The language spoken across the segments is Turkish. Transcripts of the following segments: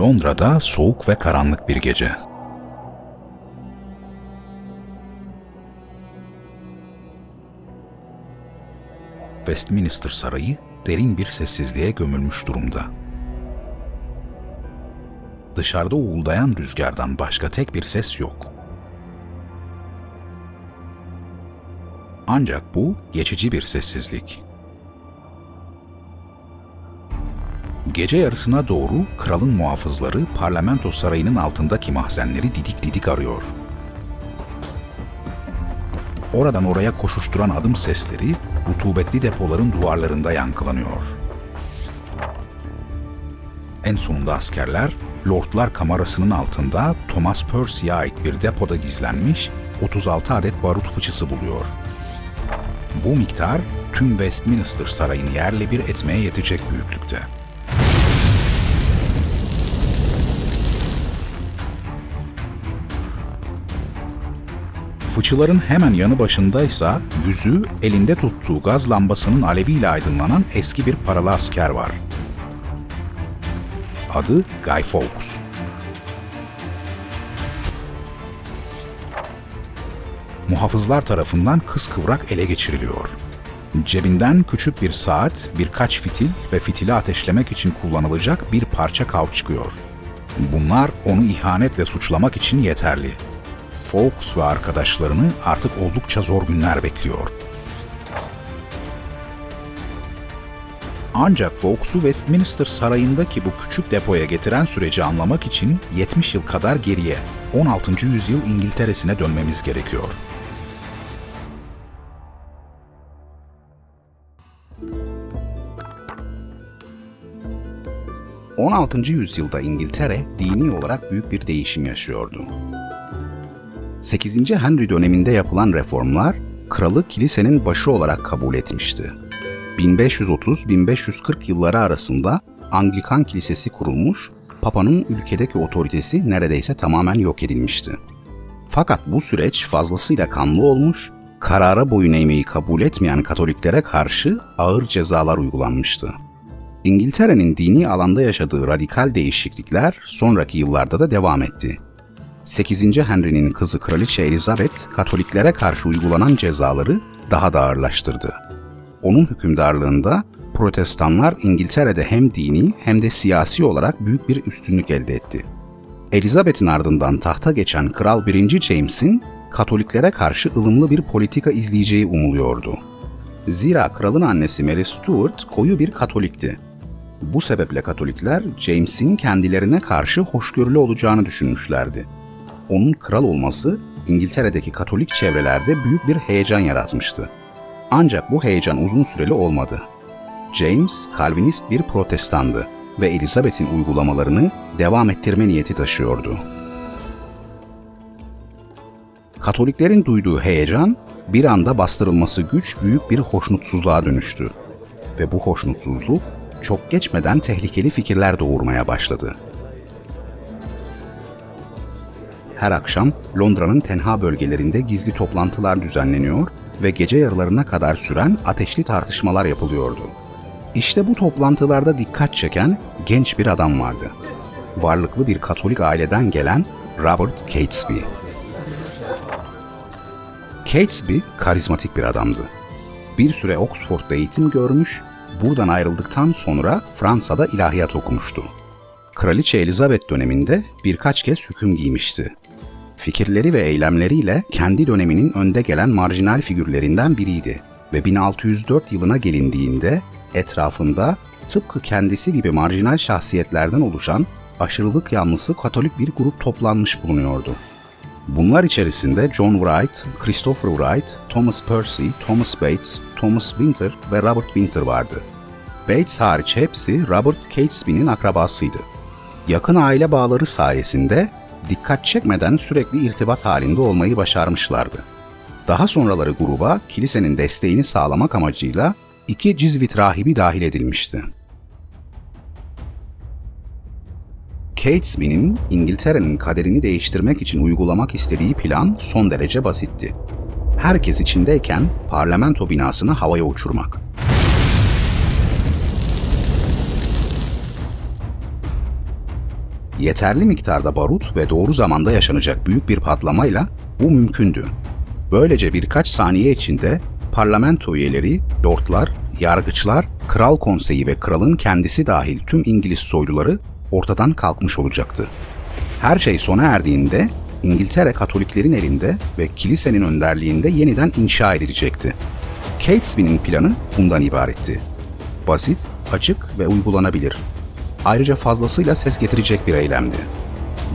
Londra'da soğuk ve karanlık bir gece. Westminster Sarayı derin bir sessizliğe gömülmüş durumda. Dışarıda uğuldayan rüzgardan başka tek bir ses yok. Ancak bu geçici bir sessizlik. Gece yarısına doğru kralın muhafızları parlamento sarayının altındaki mahzenleri didik didik arıyor. Oradan oraya koşuşturan adım sesleri rutubetli depoların duvarlarında yankılanıyor. En sonunda askerler Lordlar Kamerası'nın altında Thomas Percy'ye ait bir depoda gizlenmiş 36 adet barut fıçısı buluyor. Bu miktar tüm Westminster Sarayı'nı yerle bir etmeye yetecek büyüklükte. Fıçıların hemen yanı başındaysa yüzü elinde tuttuğu gaz lambasının aleviyle aydınlanan eski bir paralı asker var. Adı Guy Fawkes. Muhafızlar tarafından kıskıvrak ele geçiriliyor. Cebinden küçük bir saat, birkaç fitil ve fitili ateşlemek için kullanılacak bir parça kav çıkıyor. Bunlar onu ihanetle suçlamak için yeterli. Fawkes ve arkadaşlarını artık oldukça zor günler bekliyor. Ancak Fawkes'u Westminster Sarayı'ndaki bu küçük depoya getiren süreci anlamak için 70 yıl kadar geriye, 16. yüzyıl İngiltere'sine dönmemiz gerekiyor. 16. yüzyılda İngiltere dini olarak büyük bir değişim yaşıyordu. 8. Henry döneminde yapılan reformlar kralı kilisenin başı olarak kabul etmişti. 1530-1540 yılları arasında Anglikan Kilisesi kurulmuş, Papa'nın ülkedeki otoritesi neredeyse tamamen yok edilmişti. Fakat bu süreç fazlasıyla kanlı olmuş, karara boyun eğmeyi kabul etmeyen Katoliklere karşı ağır cezalar uygulanmıştı. İngiltere'nin dini alanda yaşadığı radikal değişiklikler sonraki yıllarda da devam etti. 8. Henry'nin kızı Kraliçe Elizabeth, Katoliklere karşı uygulanan cezaları daha da ağırlaştırdı. Onun hükümdarlığında Protestanlar İngiltere'de hem dini hem de siyasi olarak büyük bir üstünlük elde etti. Elizabeth'in ardından tahta geçen Kral 1. James'in Katoliklere karşı ılımlı bir politika izleyeceği umuluyordu. Zira kralın annesi Mary Stuart koyu bir Katolikti. Bu sebeple Katolikler James'in kendilerine karşı hoşgörülü olacağını düşünmüşlerdi. Onun kral olması İngiltere'deki Katolik çevrelerde büyük bir heyecan yaratmıştı. Ancak bu heyecan uzun süreli olmadı. James, Calvinist bir protestandı ve Elizabeth'in uygulamalarını devam ettirme niyeti taşıyordu. Katoliklerin duyduğu heyecan bir anda bastırılması güç büyük bir hoşnutsuzluğa dönüştü. Ve bu hoşnutsuzluk çok geçmeden tehlikeli fikirler doğurmaya başladı. Her akşam Londra'nın tenha bölgelerinde gizli toplantılar düzenleniyor ve gece yarılarına kadar süren ateşli tartışmalar yapılıyordu. İşte bu toplantılarda dikkat çeken genç bir adam vardı. Varlıklı bir Katolik aileden gelen Robert Catesby. Catesby karizmatik bir adamdı. Bir süre Oxford'da eğitim görmüş, buradan ayrıldıktan sonra Fransa'da ilahiyat okumuştu. Kraliçe Elizabeth döneminde birkaç kez hüküm giymişti. Fikirleri ve eylemleriyle kendi döneminin önde gelen marjinal figürlerinden biriydi ve 1604 yılına gelindiğinde etrafında tıpkı kendisi gibi marjinal şahsiyetlerden oluşan aşırılık yanlısı Katolik bir grup toplanmış bulunuyordu. Bunlar içerisinde John Wright, Christopher Wright, Thomas Percy, Thomas Bates, Thomas Winter ve Robert Winter vardı. Bates hariç hepsi Robert Catesby'nin akrabasıydı. Yakın aile bağları sayesinde dikkat çekmeden sürekli irtibat halinde olmayı başarmışlardı. Daha sonraları gruba kilisenin desteğini sağlamak amacıyla iki Cizvit rahibi dahil edilmişti. Catesby'nin İngiltere'nin kaderini değiştirmek için uygulamak istediği plan son derece basitti. Herkes içindeyken parlamento binasını havaya uçurmak. Yeterli miktarda barut ve doğru zamanda yaşanacak büyük bir patlamayla bu mümkündü. Böylece birkaç saniye içinde parlamento üyeleri, lordlar, yargıçlar, kral konseyi ve kralın kendisi dahil tüm İngiliz soyluları ortadan kalkmış olacaktı. Her şey sona erdiğinde İngiltere Katoliklerin elinde ve kilisenin önderliğinde yeniden inşa edilecekti. Catesby'nin planı bundan ibaretti. Basit, açık ve uygulanabilir. Ayrıca fazlasıyla ses getirecek bir eylemdi.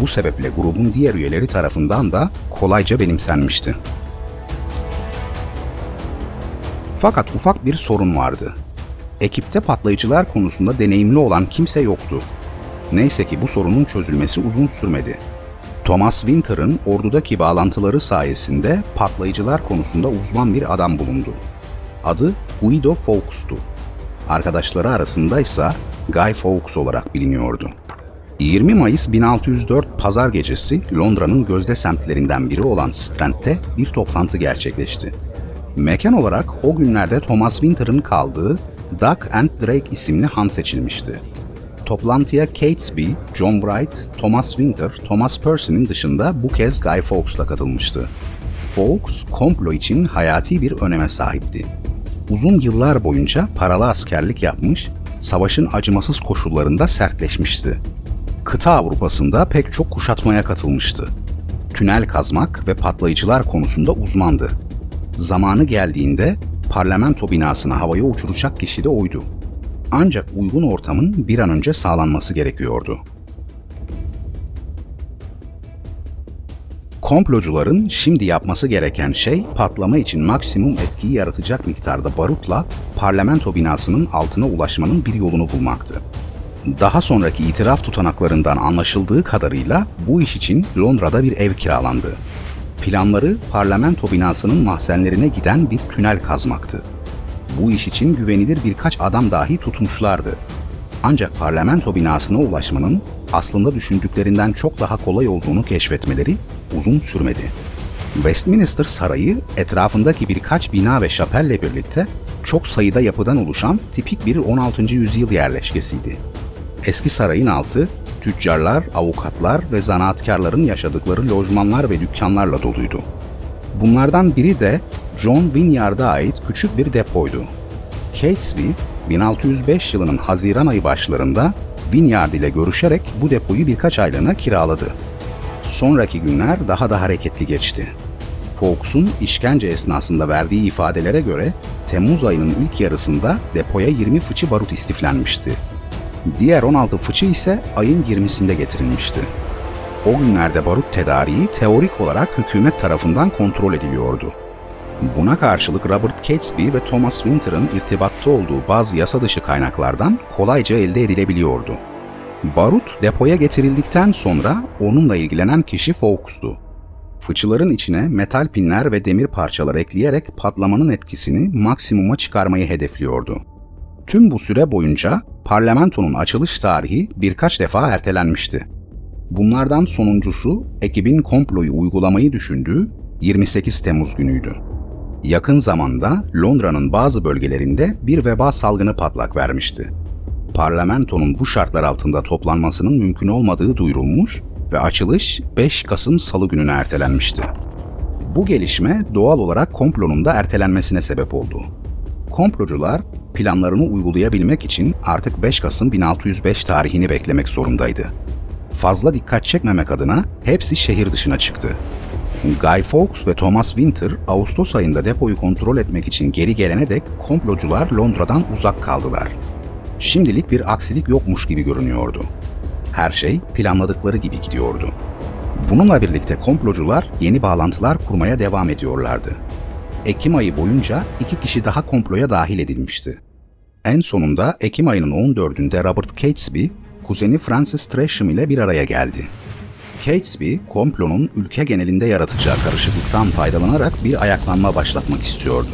Bu sebeple grubun diğer üyeleri tarafından da kolayca benimsenmişti. Fakat ufak bir sorun vardı. Ekipte patlayıcılar konusunda deneyimli olan kimse yoktu. Neyse ki bu sorunun çözülmesi uzun sürmedi. Thomas Winter'ın ordudaki bağlantıları sayesinde patlayıcılar konusunda uzman bir adam bulundu. Adı Guido Fawkes'tu. Arkadaşları arasında ise Guy Fawkes olarak biliniyordu. 20 Mayıs 1604 Pazar gecesi Londra'nın gözde semtlerinden biri olan Strand'de bir toplantı gerçekleşti. Mekan olarak o günlerde Thomas Winter'ın kaldığı Duck and Drake isimli han seçilmişti. Toplantıya Catesby, John Bright, Thomas Winter, Thomas Percy'nin dışında bu kez Guy Fawkes da katılmıştı. Fawkes, komplo için hayati bir öneme sahipti. Uzun yıllar boyunca paralı askerlik yapmış, savaşın acımasız koşullarında sertleşmişti. Kıta Avrupa'sında pek çok kuşatmaya katılmıştı. Tünel kazmak ve patlayıcılar konusunda uzmandı. Zamanı geldiğinde parlamento binasına havaya uçuracak kişi de oydu. Ancak uygun ortamın bir an önce sağlanması gerekiyordu. Komplocuların şimdi yapması gereken şey patlama için maksimum etkiyi yaratacak miktarda barutla parlamento binasının altına ulaşmanın bir yolunu bulmaktı. Daha sonraki itiraf tutanaklarından anlaşıldığı kadarıyla bu iş için Londra'da bir ev kiralandı. Planları parlamento binasının mahzenlerine giden bir tünel kazmaktı. Bu iş için güvenilir birkaç adam dahi tutmuşlardı. Ancak parlamento binasına ulaşmanın aslında düşündüklerinden çok daha kolay olduğunu keşfetmeleri uzun sürmedi. Westminster Sarayı etrafındaki birkaç bina ve şapelle birlikte çok sayıda yapıdan oluşan tipik bir 16. yüzyıl yerleşkesiydi. Eski sarayın altı tüccarlar, avukatlar ve zanaatkarların yaşadıkları lojmanlar ve dükkanlarla doluydu. Bunlardan biri de John Wynyard'a ait küçük bir depoydu. Catesby, 1605 yılının Haziran ayı başlarında Wynyard ile görüşerek bu depoyu birkaç aylığına kiraladı. Sonraki günler daha da hareketli geçti. Fawkes'un işkence esnasında verdiği ifadelere göre Temmuz ayının ilk yarısında depoya 20 fıçı barut istiflenmişti. Diğer 16 fıçı ise ayın 20'sinde getirilmişti. O günlerde barut tedariği teorik olarak hükümet tarafından kontrol ediliyordu. Buna karşılık Robert Catesby ve Thomas Winter'ın irtibatta olduğu bazı yasa dışı kaynaklardan kolayca elde edilebiliyordu. Barut depoya getirildikten sonra onunla ilgilenen kişi Fawkes'tu. Fıçıların içine metal pinler ve demir parçalar ekleyerek patlamanın etkisini maksimuma çıkarmayı hedefliyordu. Tüm bu süre boyunca parlamentonun açılış tarihi birkaç defa ertelenmişti. Bunlardan sonuncusu ekibin komployu uygulamayı düşündüğü 28 Temmuz günüydü. Yakın zamanda Londra'nın bazı bölgelerinde bir veba salgını patlak vermişti. Parlamentonun bu şartlar altında toplanmasının mümkün olmadığı duyurulmuş ve açılış 5 Kasım Salı gününe ertelenmişti. Bu gelişme doğal olarak komplonun da ertelenmesine sebep oldu. Komplocular planlarını uygulayabilmek için artık 5 Kasım 1605 tarihini beklemek zorundaydı. Fazla dikkat çekmemek adına hepsi şehir dışına çıktı. Guy Fawkes ve Thomas Winter Ağustos ayında depoyu kontrol etmek için geri gelene dek komplocular Londra'dan uzak kaldılar. Şimdilik bir aksilik yokmuş gibi görünüyordu. Her şey planladıkları gibi gidiyordu. Bununla birlikte komplocular yeni bağlantılar kurmaya devam ediyorlardı. Ekim ayı boyunca iki kişi daha komploya dahil edilmişti. En sonunda Ekim ayının 14'ünde Robert Catesby, kuzeni Francis Tresham ile bir araya geldi. Catesby, komplonun ülke genelinde yaratacağı karışıklıktan faydalanarak bir ayaklanma başlatmak istiyordu.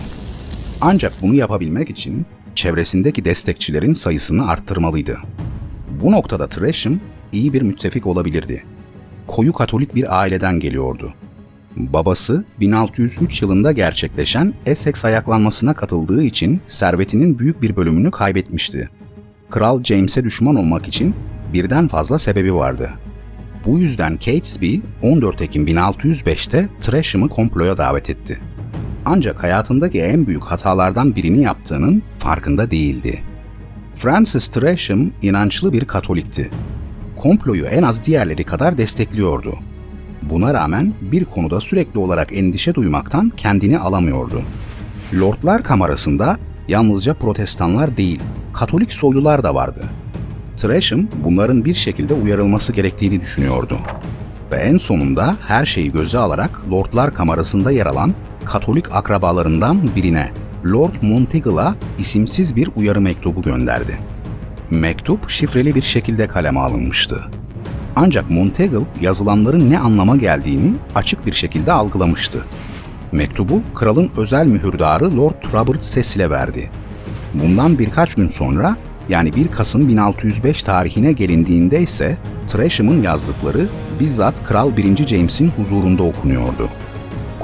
Ancak bunu yapabilmek için çevresindeki destekçilerin sayısını arttırmalıydı. Bu noktada Tresham iyi bir müttefik olabilirdi. Koyu Katolik bir aileden geliyordu. Babası 1603 yılında gerçekleşen Essex ayaklanmasına katıldığı için servetinin büyük bir bölümünü kaybetmişti. Kral James'e düşman olmak için birden fazla sebebi vardı. Bu yüzden Catesby 14 Ekim 1605'te Tresham'ı komploya davet etti. Ancak hayatındaki en büyük hatalardan birini yaptığının farkında değildi. Francis Tresham inançlı bir Katolikti. Komployu en az diğerleri kadar destekliyordu. Buna rağmen bir konuda sürekli olarak endişe duymaktan kendini alamıyordu. Lordlar Kamerası'nda yalnızca protestanlar değil, Katolik soylular da vardı. Tresham bunların bir şekilde uyarılması gerektiğini düşünüyordu. Ve en sonunda her şeyi göze alarak Lordlar Kamerası'nda yer alan Katolik akrabalarından birine Lord Monteagle'a isimsiz bir uyarı mektubu gönderdi. Mektup şifreli bir şekilde kaleme alınmıştı. Ancak Monteagle yazılanların ne anlama geldiğini açık bir şekilde algılamıştı. Mektubu kralın özel mühürdarı Lord Robert Cecil'e verdi. Bundan birkaç gün sonra yani 1 Kasım 1605 tarihine gelindiğinde ise Tresham'ın yazdıkları bizzat Kral 1. James'in huzurunda okunuyordu.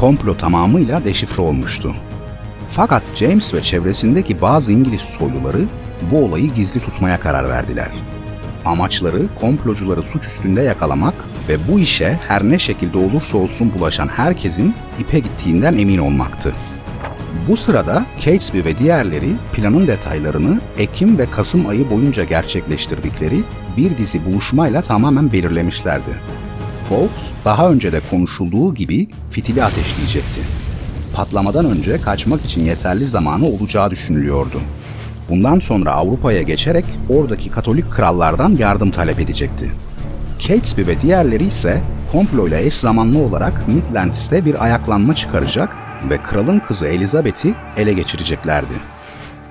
Komplo tamamıyla deşifre olmuştu. Fakat James ve çevresindeki bazı İngiliz soyluları bu olayı gizli tutmaya karar verdiler. Amaçları komplocuları suç üstünde yakalamak ve bu işe her ne şekilde olursa olsun bulaşan herkesin ipe gittiğinden emin olmaktı. Bu sırada Catesby ve diğerleri planın detaylarını Ekim ve Kasım ayı boyunca gerçekleştirdikleri bir dizi buluşmayla tamamen belirlemişlerdi. Fawkes daha önce de konuşulduğu gibi fitili ateşleyecekti. Patlamadan önce kaçmak için yeterli zamanı olacağı düşünülüyordu. Bundan sonra Avrupa'ya geçerek oradaki Katolik krallardan yardım talep edecekti. Catesby ve diğerleri ise komployla eş zamanlı olarak Midlands'te bir ayaklanma çıkaracak ve kralın kızı Elizabeth'i ele geçireceklerdi.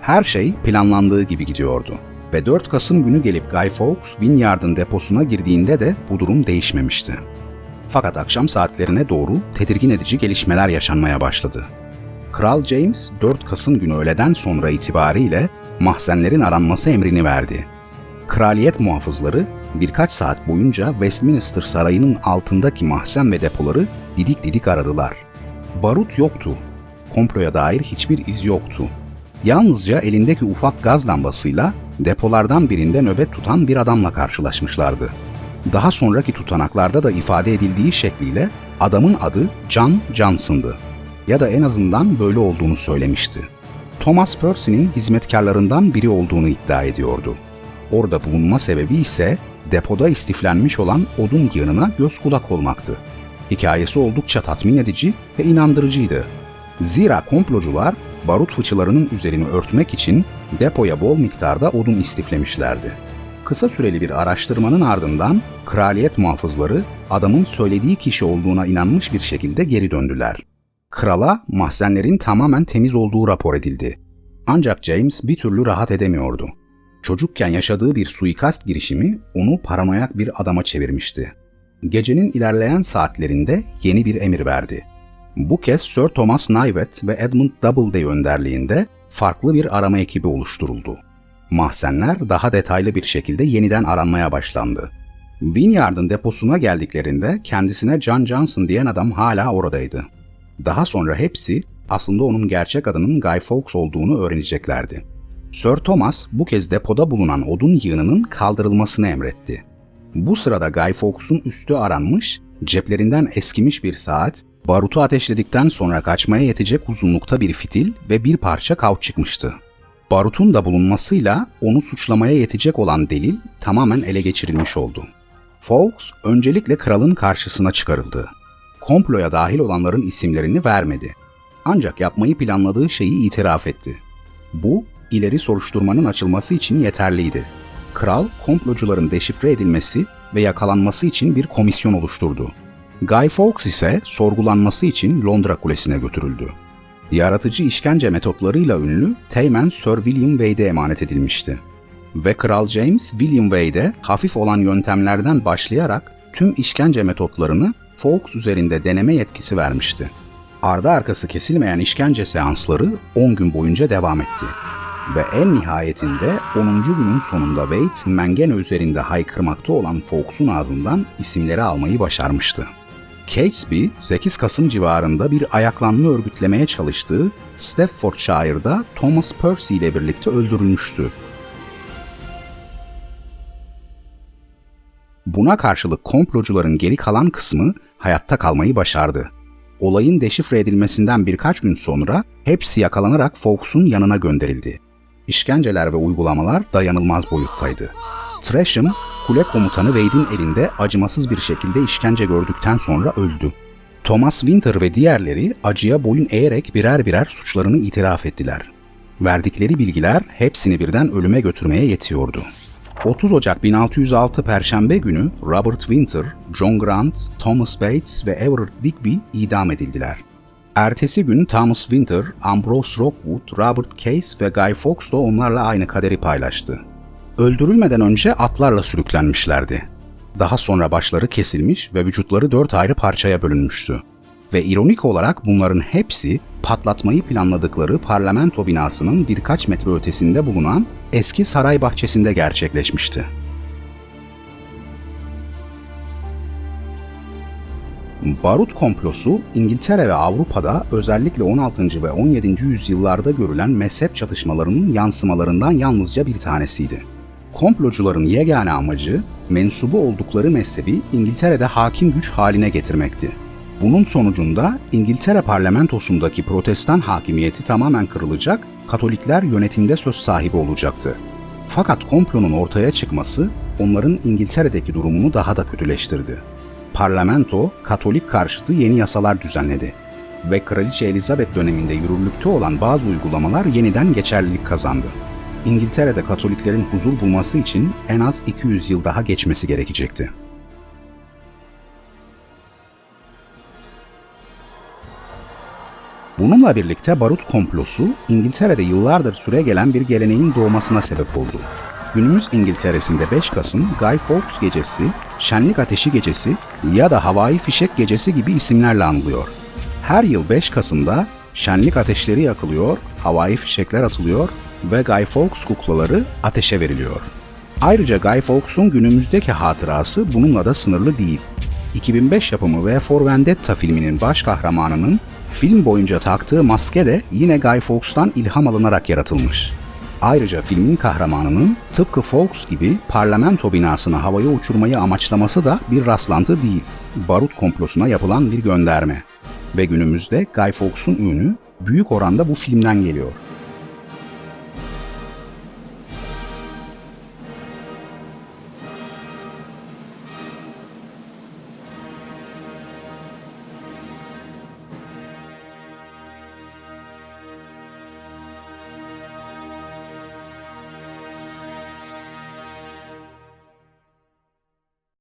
Her şey planlandığı gibi gidiyordu ve 4 Kasım günü gelip Guy Fawkes Vineyard'ın deposuna girdiğinde de bu durum değişmemişti. Fakat akşam saatlerine doğru tedirgin edici gelişmeler yaşanmaya başladı. Kral James 4 Kasım günü öğleden sonra itibariyle mahzenlerin aranması emrini verdi. Kraliyet muhafızları birkaç saat boyunca Westminster Sarayı'nın altındaki mahzen ve depoları didik didik aradılar. Barut yoktu. Komploya dair hiçbir iz yoktu. Yalnızca elindeki ufak gaz lambasıyla depolardan birinde nöbet tutan bir adamla karşılaşmışlardı. Daha sonraki tutanaklarda da ifade edildiği şekliyle adamın adı John Johnson'dı ya da en azından böyle olduğunu söylemişti. Thomas Percy'nin hizmetkarlarından biri olduğunu iddia ediyordu. Orada bulunma sebebi ise depoda istiflenmiş olan odun yığınına göz kulak olmaktı. Hikayesi oldukça tatmin edici ve inandırıcıydı. Zira komplocular barut fıçılarının üzerini örtmek için depoya bol miktarda odun istiflemişlerdi. Kısa süreli bir araştırmanın ardından kraliyet muhafızları adamın söylediği kişi olduğuna inanmış bir şekilde geri döndüler. Krala mahzenlerin tamamen temiz olduğu rapor edildi. Ancak James bir türlü rahat edemiyordu. Çocukken yaşadığı bir suikast girişimi onu paranoyak bir adama çevirmişti. Gecenin ilerleyen saatlerinde yeni bir emir verdi. Bu kez Sir Thomas Knivett ve Edmund Doubleday önderliğinde farklı bir arama ekibi oluşturuldu. Mahzenler daha detaylı bir şekilde yeniden aranmaya başlandı. Vineyard'ın deposuna geldiklerinde kendisine John Johnson diyen adam hala oradaydı. Daha sonra hepsi aslında onun gerçek adının Guy Fawkes olduğunu öğreneceklerdi. Sir Thomas bu kez depoda bulunan odun yığınının kaldırılmasını emretti. Bu sırada Guy Fawkes'un üstü aranmış, ceplerinden eskimiş bir saat, barutu ateşledikten sonra kaçmaya yetecek uzunlukta bir fitil ve bir parça kauç çıkmıştı. Barutun da bulunmasıyla onu suçlamaya yetecek olan delil tamamen ele geçirilmiş oldu. Fawkes öncelikle kralın karşısına çıkarıldı. Komploya dahil olanların isimlerini vermedi. Ancak yapmayı planladığı şeyi itiraf etti. Bu, ileri soruşturmanın açılması için yeterliydi. Kral, komplocuların deşifre edilmesi ve yakalanması için bir komisyon oluşturdu. Guy Fawkes ise sorgulanması için Londra Kulesi'ne götürüldü. Yaratıcı işkence metotlarıyla ünlü Teğmen Sir William Wade'e emanet edilmişti. Ve Kral James, William Wade'e hafif olan yöntemlerden başlayarak tüm işkence metotlarını Fawkes üzerinde deneme yetkisi vermişti. Ardı arkası kesilmeyen işkence seansları 10 gün boyunca devam etti. Ve en nihayetinde 10. günün sonunda Wade, Mengene üzerinde haykırmakta olan Fawkes'un ağzından isimleri almayı başarmıştı. Catesby, 8 Kasım civarında bir ayaklanma örgütlemeye çalıştığı Staffordshire'da Thomas Percy ile birlikte öldürülmüştü. Buna karşılık komplocuların geri kalan kısmı hayatta kalmayı başardı. Olayın deşifre edilmesinden birkaç gün sonra hepsi yakalanarak Fawkes'un yanına gönderildi. İşkenceler ve uygulamalar dayanılmaz boyuttaydı. Tresham, kule komutanı Wade'in elinde acımasız bir şekilde işkence gördükten sonra öldü. Thomas Winter ve diğerleri acıya boyun eğerek birer birer suçlarını itiraf ettiler. Verdikleri bilgiler hepsini birden ölüme götürmeye yetiyordu. 30 Ocak 1606 Perşembe günü Robert Winter, John Grant, Thomas Bates ve Everett Digby idam edildiler. Ertesi gün Thomas Winter, Ambrose Rockwood, Robert Case ve Guy Fawkes da onlarla aynı kaderi paylaştı. Öldürülmeden önce atlarla sürüklenmişlerdi. Daha sonra başları kesilmiş ve vücutları dört ayrı parçaya bölünmüştü. Ve ironik olarak bunların hepsi patlatmayı planladıkları parlamento binasının birkaç metre ötesinde bulunan eski saray bahçesinde gerçekleşmişti. Barut komplosu İngiltere ve Avrupa'da özellikle 16. ve 17. yüzyıllarda görülen mezhep çatışmalarının yansımalarından yalnızca bir tanesiydi. Komplocuların yegane amacı mensubu oldukları mezhebi İngiltere'de hakim güç haline getirmekti. Bunun sonucunda İngiltere parlamentosundaki protestan hakimiyeti tamamen kırılacak, Katolikler yönetimde söz sahibi olacaktı. Fakat komplonun ortaya çıkması onların İngiltere'deki durumunu daha da kötüleştirdi. Parlamento, Katolik karşıtı yeni yasalar düzenledi ve Kraliçe Elizabeth döneminde yürürlükte olan bazı uygulamalar yeniden geçerlilik kazandı. İngiltere'de Katoliklerin huzur bulması için en az 200 yıl daha geçmesi gerekecekti. Bununla birlikte barut komplosu İngiltere'de yıllardır süre gelen bir geleneğin doğmasına sebep oldu. Günümüz İngiltere'sinde 5 Kasım Guy Fawkes Gecesi, Şenlik Ateşi Gecesi ya da Havai Fişek Gecesi gibi isimlerle anılıyor. Her yıl 5 Kasım'da şenlik ateşleri yakılıyor, havai fişekler atılıyor ve Guy Fawkes kuklaları ateşe veriliyor. Ayrıca Guy Fawkes'un günümüzdeki hatırası bununla da sınırlı değil. 2005 yapımı V for Vendetta filminin baş kahramanının film boyunca taktığı maske de yine Guy Fawkes'tan ilham alınarak yaratılmış. Ayrıca filmin kahramanının tıpkı Fawkes gibi parlamento binasını havaya uçurmayı amaçlaması da bir rastlantı değil, barut komplosuna yapılan bir gönderme. Ve günümüzde Guy Fawkes'un ünü büyük oranda bu filmden geliyor.